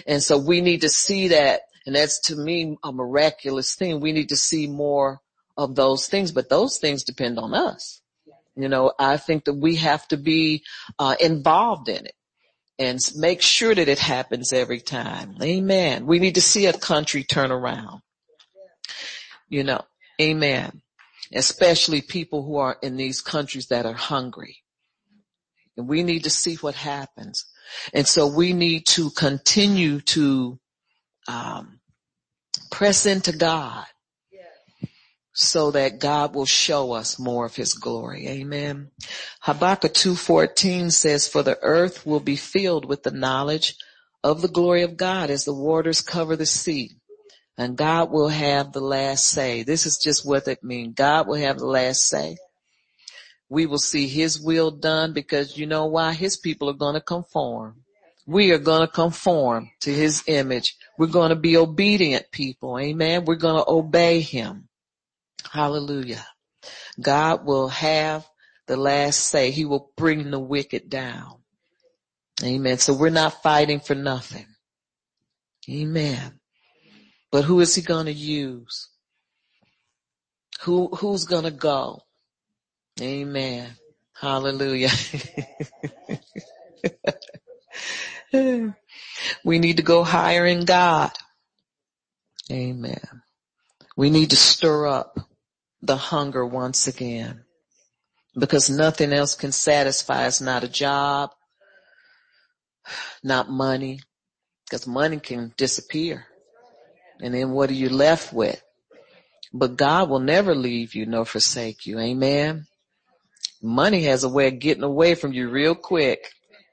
And so we need to see that. And that's to me a miraculous thing. We need to see more of those things, but those things depend on us. You know, I think that we have to be uh, involved in it and make sure that it happens every time. Amen. We need to see a country turn around. You know, amen. Especially people who are in these countries that are hungry. And we need to see what happens. And so we need to continue to um, press into God so that God will show us more of his glory. Amen. Habakkuk 2.14 says, for the earth will be filled with the knowledge of the glory of God as the waters cover the sea. And God will have the last say. This is just what it means. God will have the last say. We will see his will done because you know why? His people are going to conform. We are going to conform to his image. We're going to be obedient people. Amen. We're going to obey him. Hallelujah. God will have the last say. He will bring the wicked down. Amen. So we're not fighting for nothing. Amen. But who is he going to use? Who, who's going to go? Amen. Hallelujah. we need to go higher in God. Amen. We need to stir up the hunger once again because nothing else can satisfy us. Not a job, not money, because money can disappear. And then what are you left with? But God will never leave you nor forsake you. Amen. Money has a way of getting away from you real quick.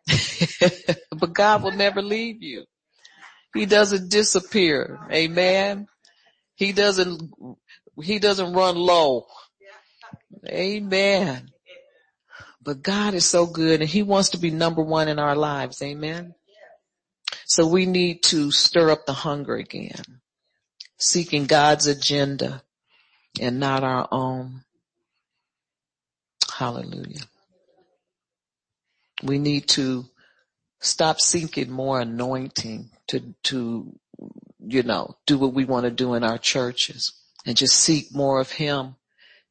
but God will never leave you. He doesn't disappear. Amen. He doesn't he doesn't run low. Amen. But God is so good and he wants to be number one in our lives. Amen. So we need to stir up the hunger again, seeking God's agenda and not our own. Hallelujah. We need to stop seeking more anointing to, to, you know, do what we want to do in our churches and just seek more of him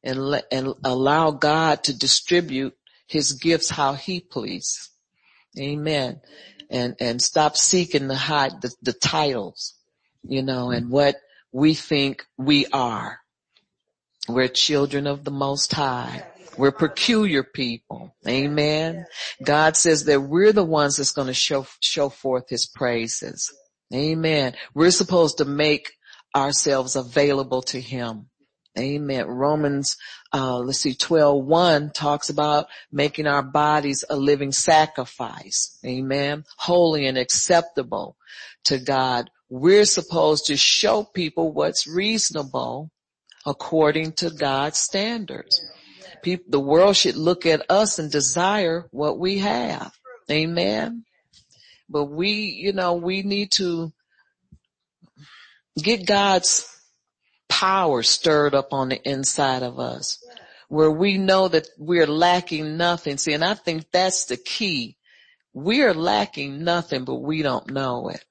and let, and allow God to distribute his gifts how he please. Amen. And, and stop seeking the high, the, the titles, you know, and what we think we are. We're children of the most high. We're peculiar people. Amen. God says that we're the ones that's going to show, show forth his praises. Amen. We're supposed to make ourselves available to him. Amen. Romans, uh, let's see, 12, 1 talks about making our bodies a living sacrifice. Amen. Holy and acceptable to God. We're supposed to show people what's reasonable according to God's standards. People, the world should look at us and desire what we have. Amen. But we, you know, we need to Get God's power stirred up on the inside of us where we know that we're lacking nothing. See, and I think that's the key. We're lacking nothing, but we don't know it.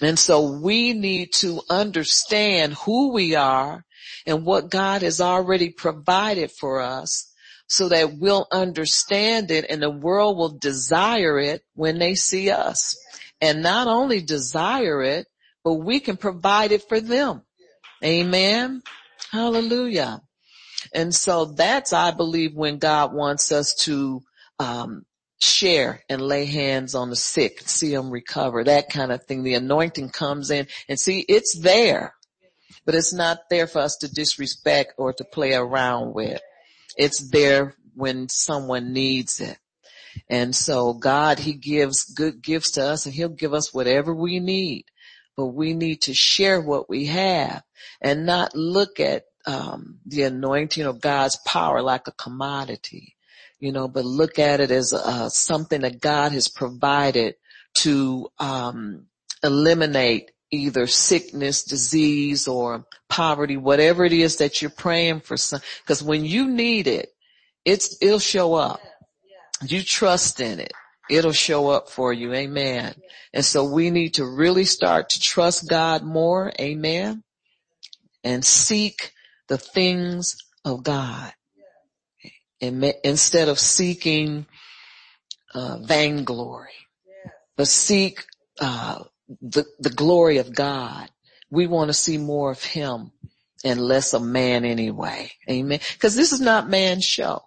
And so we need to understand who we are and what God has already provided for us so that we'll understand it and the world will desire it when they see us. And not only desire it, but we can provide it for them. Amen. Hallelujah. And so that's, I believe, when God wants us to, um, share and lay hands on the sick, see them recover, that kind of thing. The anointing comes in and see, it's there, but it's not there for us to disrespect or to play around with. It's there when someone needs it. And so God, He gives good gifts to us and He'll give us whatever we need. But we need to share what we have and not look at um, the anointing of God's power like a commodity, you know, but look at it as uh, something that God has provided to um, eliminate either sickness, disease, or poverty, whatever it is that you're praying for. Because when you need it, it's it'll show up. You trust in it. It'll show up for you. Amen. And so we need to really start to trust God more. Amen. And seek the things of God. Instead of seeking uh, vainglory, but seek uh, the, the glory of God. We want to see more of him and less of man anyway. Amen. Cause this is not man's show.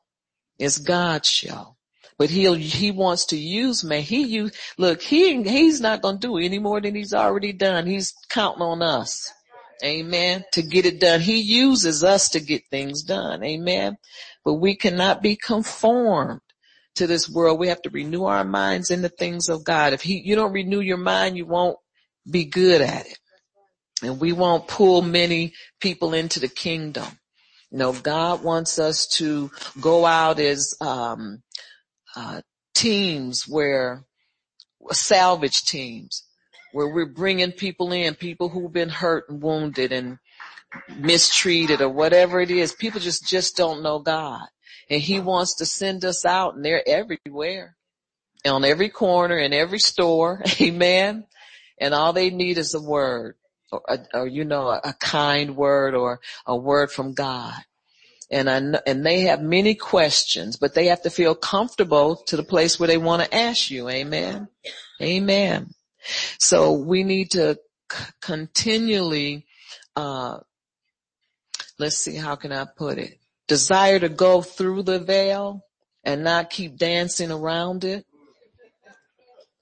It's God's show. But he'll, he wants to use man. He use, look, he, he's not going to do any more than he's already done. He's counting on us. Amen. To get it done. He uses us to get things done. Amen. But we cannot be conformed to this world. We have to renew our minds in the things of God. If he, you don't renew your mind, you won't be good at it. And we won't pull many people into the kingdom. You know, God wants us to go out as, um, uh, teams where salvage teams where we're bringing people in, people who've been hurt and wounded and mistreated or whatever it is. People just, just don't know God and he wants to send us out and they're everywhere on every corner in every store. Amen. And all they need is a word or, or you know, a, a kind word or a word from God. And I, and they have many questions, but they have to feel comfortable to the place where they want to ask you. Amen. Amen. So we need to c- continually, uh, let's see, how can I put it? desire to go through the veil and not keep dancing around it.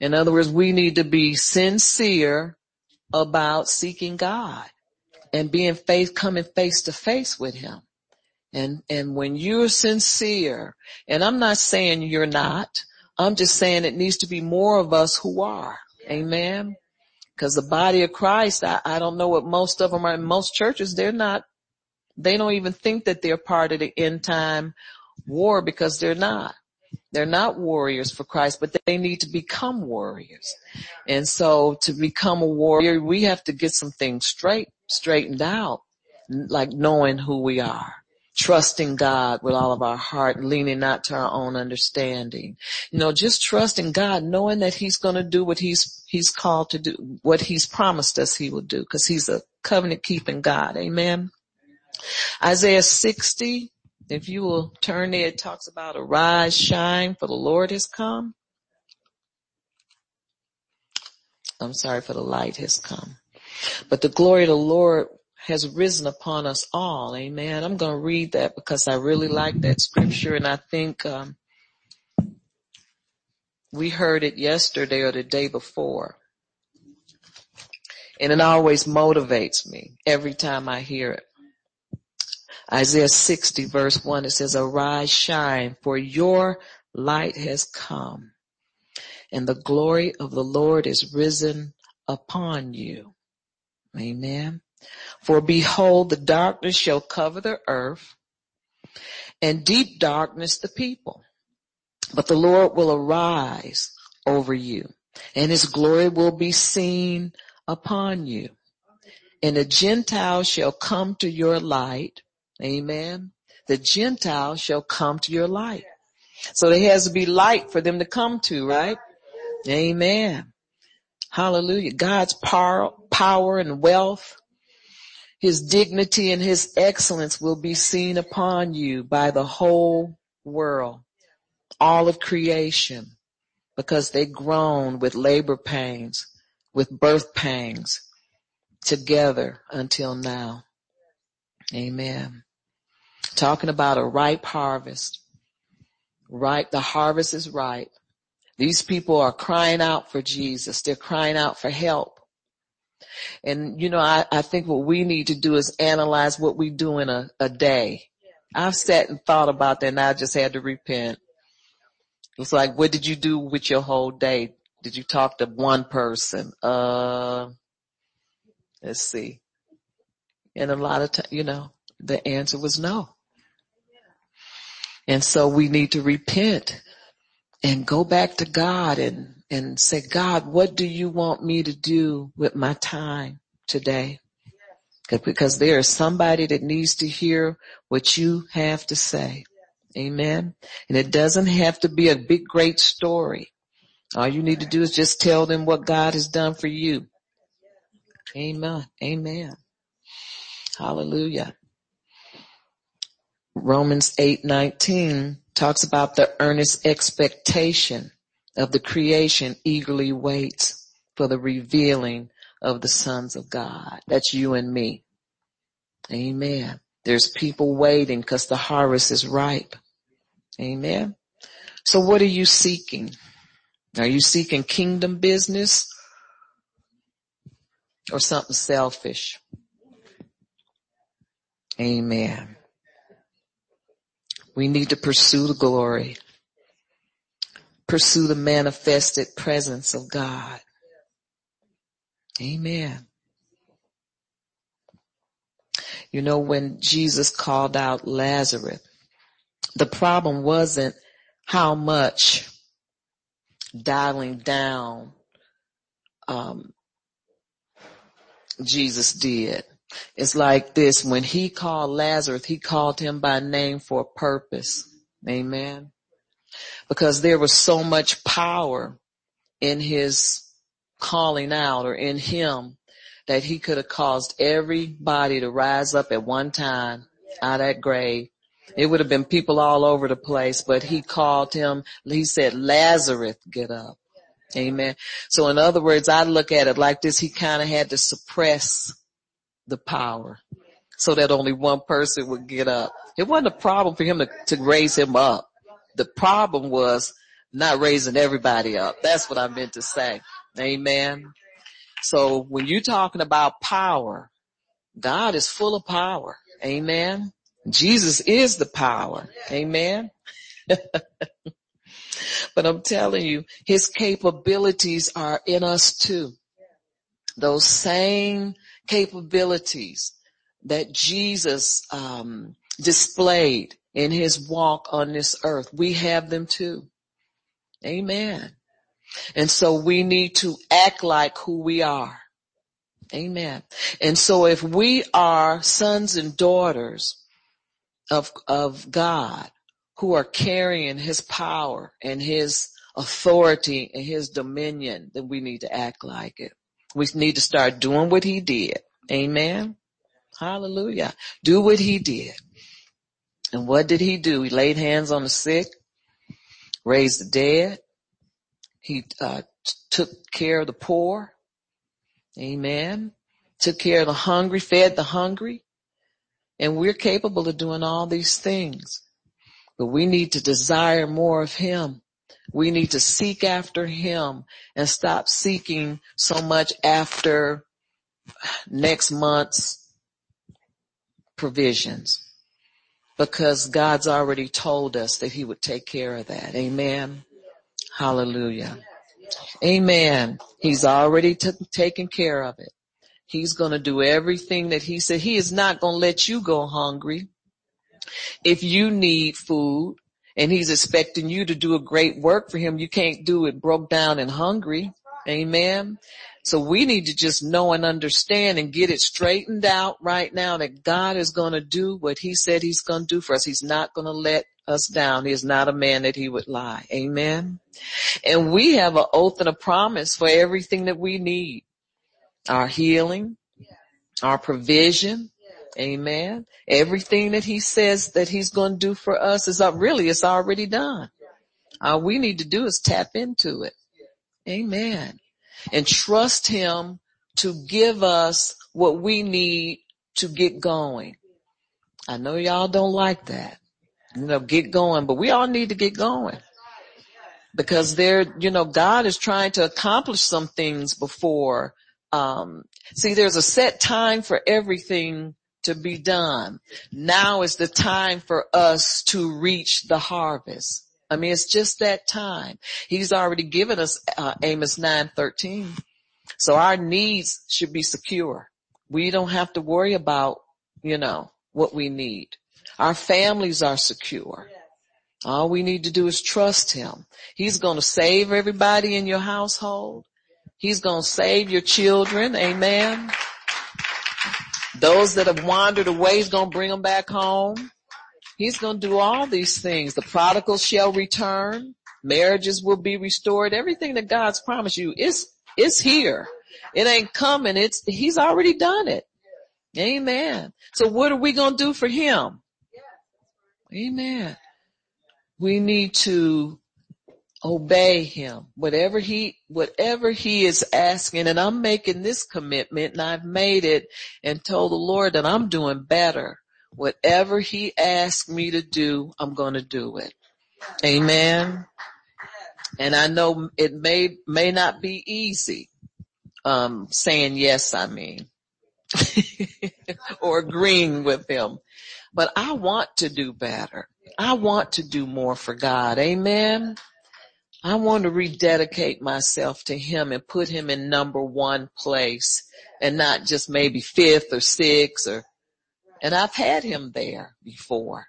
In other words, we need to be sincere about seeking God and being faith, coming face to face with him. And, and when you're sincere, and I'm not saying you're not, I'm just saying it needs to be more of us who are. Amen. Cause the body of Christ, I, I don't know what most of them are in most churches, they're not they don't even think that they're part of the end time war because they're not. They're not warriors for Christ, but they need to become warriors. And so to become a warrior, we have to get some things straight, straightened out, like knowing who we are, trusting God with all of our heart, leaning not to our own understanding. You know, just trusting God, knowing that He's going to do what He's, He's called to do, what He's promised us He will do, because He's a covenant keeping God. Amen. Isaiah 60, if you will turn there, it talks about arise, shine, for the Lord has come. I'm sorry, for the light has come. But the glory of the Lord has risen upon us all. Amen. I'm going to read that because I really like that scripture and I think, um, we heard it yesterday or the day before. And it always motivates me every time I hear it. Isaiah 60 verse 1, it says, arise, shine, for your light has come and the glory of the Lord is risen upon you. Amen. For behold, the darkness shall cover the earth and deep darkness the people. But the Lord will arise over you and his glory will be seen upon you. And the Gentiles shall come to your light Amen. The Gentiles shall come to your light. So there has to be light for them to come to, right? Amen. Hallelujah. God's power, power and wealth, his dignity and his excellence will be seen upon you by the whole world, all of creation, because they groan with labor pains, with birth pangs together until now. Amen talking about a ripe harvest. Ripe, the harvest is ripe. These people are crying out for Jesus. They're crying out for help. And you know, I, I think what we need to do is analyze what we do in a, a day. I've sat and thought about that and I just had to repent. It's like, what did you do with your whole day? Did you talk to one person? Uh, let's see. And a lot of time, you know, the answer was no. And so we need to repent and go back to God and, and say, God, what do you want me to do with my time today? Because there is somebody that needs to hear what you have to say. Amen. And it doesn't have to be a big, great story. All you need to do is just tell them what God has done for you. Amen. Amen. Hallelujah. Romans 8:19 talks about the earnest expectation of the creation eagerly waits for the revealing of the sons of God. That's you and me. Amen. There's people waiting because the harvest is ripe. Amen. So what are you seeking? Are you seeking kingdom business or something selfish? Amen. We need to pursue the glory. Pursue the manifested presence of God. Amen. You know, when Jesus called out Lazarus, the problem wasn't how much dialing down um, Jesus did. It's like this. When he called Lazarus, he called him by name for a purpose. Amen. Because there was so much power in his calling out or in him that he could have caused everybody to rise up at one time out of that grave. It would have been people all over the place, but he called him, he said, Lazarus, get up. Amen. So in other words, I look at it like this. He kind of had to suppress the power so that only one person would get up. It wasn't a problem for him to, to raise him up. The problem was not raising everybody up. That's what I meant to say. Amen. So when you're talking about power, God is full of power. Amen. Jesus is the power. Amen. but I'm telling you, his capabilities are in us too. Those same capabilities that Jesus um, displayed in his walk on this earth. We have them too. Amen. And so we need to act like who we are. Amen. And so if we are sons and daughters of, of God who are carrying his power and his authority and his dominion, then we need to act like it. We need to start doing what he did. Amen. Hallelujah. Do what he did. And what did he do? He laid hands on the sick, raised the dead. He uh, t- took care of the poor. Amen. Took care of the hungry, fed the hungry. And we're capable of doing all these things. But we need to desire more of him. We need to seek after him and stop seeking so much after next month's provisions because God's already told us that he would take care of that. Amen. Hallelujah. Amen. He's already t- taken care of it. He's going to do everything that he said. He is not going to let you go hungry. If you need food, and he's expecting you to do a great work for him. You can't do it broke down and hungry. Amen. So we need to just know and understand and get it straightened out right now that God is going to do what he said he's going to do for us. He's not going to let us down. He is not a man that he would lie. Amen. And we have an oath and a promise for everything that we need. Our healing, our provision, Amen. Everything that he says that he's going to do for us is up, really, it's already done. All we need to do is tap into it. Amen. And trust him to give us what we need to get going. I know y'all don't like that. You know, get going, but we all need to get going. Because there, you know, God is trying to accomplish some things before, um, see, there's a set time for everything to be done. Now is the time for us to reach the harvest. I mean, it's just that time. He's already given us uh, Amos 9:13. So our needs should be secure. We don't have to worry about, you know, what we need. Our families are secure. All we need to do is trust him. He's going to save everybody in your household. He's going to save your children. Amen. Those that have wandered away, he's going to bring them back home. He's going to do all these things. The prodigal shall return. Marriages will be restored. Everything that God's promised you is, is here. It ain't coming. It's, he's already done it. Amen. So what are we going to do for him? Amen. We need to obey him. Whatever he, whatever he is asking, and I'm making this commitment and I've made it and told the Lord that I'm doing better. Whatever he asks me to do, I'm going to do it. Amen. And I know it may, may not be easy, um, saying yes, I mean, or agreeing with him, but I want to do better. I want to do more for God. Amen. I want to rededicate myself to him and put him in number one place and not just maybe fifth or sixth or and I've had him there before.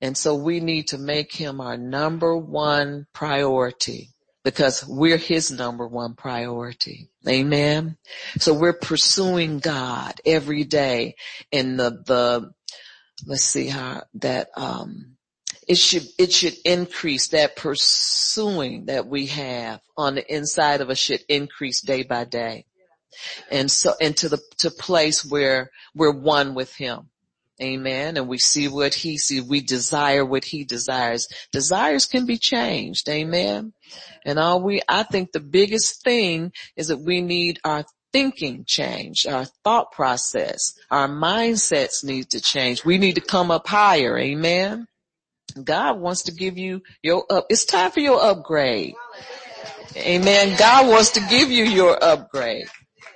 And so we need to make him our number one priority because we're his number one priority. Amen. So we're pursuing God every day in the, the, let's see how that, um, it should, it should increase that pursuing that we have on the inside of us should increase day by day and so into the to place where we're one with him. Amen. And we see what he sees. We desire what he desires. Desires can be changed. Amen. And all we, I think the biggest thing is that we need our thinking change, our thought process, our mindsets need to change. We need to come up higher. Amen. God wants to give you your up. It's time for your upgrade. Amen. God wants to give you your upgrade.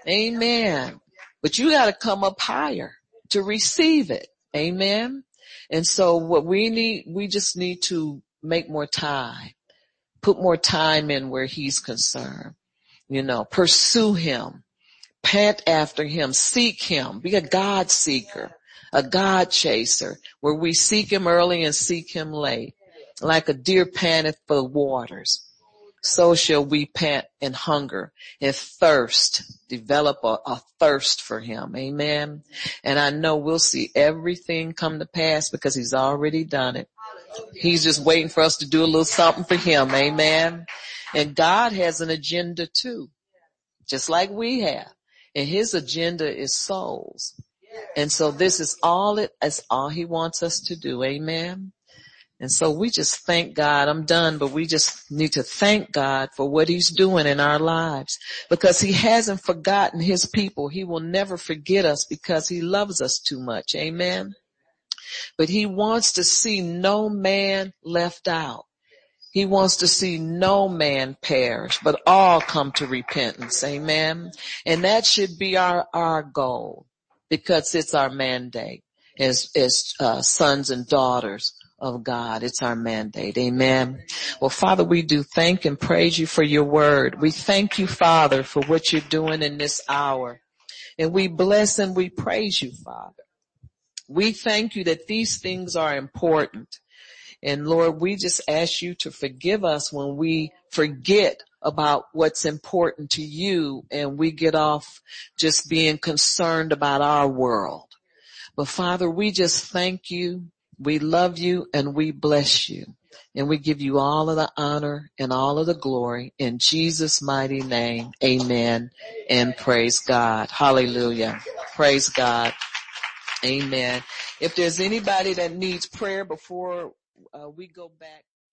Amen. But you got to come up higher to receive it. Amen. And so what we need, we just need to make more time, put more time in where he's concerned, you know, pursue him, pant after him, seek him, be a God seeker, a God chaser where we seek him early and seek him late, like a deer panteth for waters so shall we pant and hunger and thirst, develop a, a, thirst for him. Amen. And I know we'll see everything come to pass because he's already done it. He's just waiting for us to do a little something for him. Amen. And God has an agenda too, just like we have. And his agenda is souls. And so this is all it. it is all he wants us to do. Amen. And so we just thank God. I'm done, but we just need to thank God for what he's doing in our lives because he hasn't forgotten his people. He will never forget us because he loves us too much. Amen. But he wants to see no man left out. He wants to see no man perish, but all come to repentance. Amen. And that should be our, our goal because it's our mandate as, as uh, sons and daughters of God. It's our mandate. Amen. Well, Father, we do thank and praise you for your word. We thank you, Father, for what you're doing in this hour. And we bless and we praise you, Father. We thank you that these things are important. And Lord, we just ask you to forgive us when we forget about what's important to you and we get off just being concerned about our world. But Father, we just thank you we love you and we bless you. And we give you all of the honor and all of the glory in Jesus mighty name. Amen. And praise God. Hallelujah. Praise God. Amen. If there's anybody that needs prayer before uh, we go back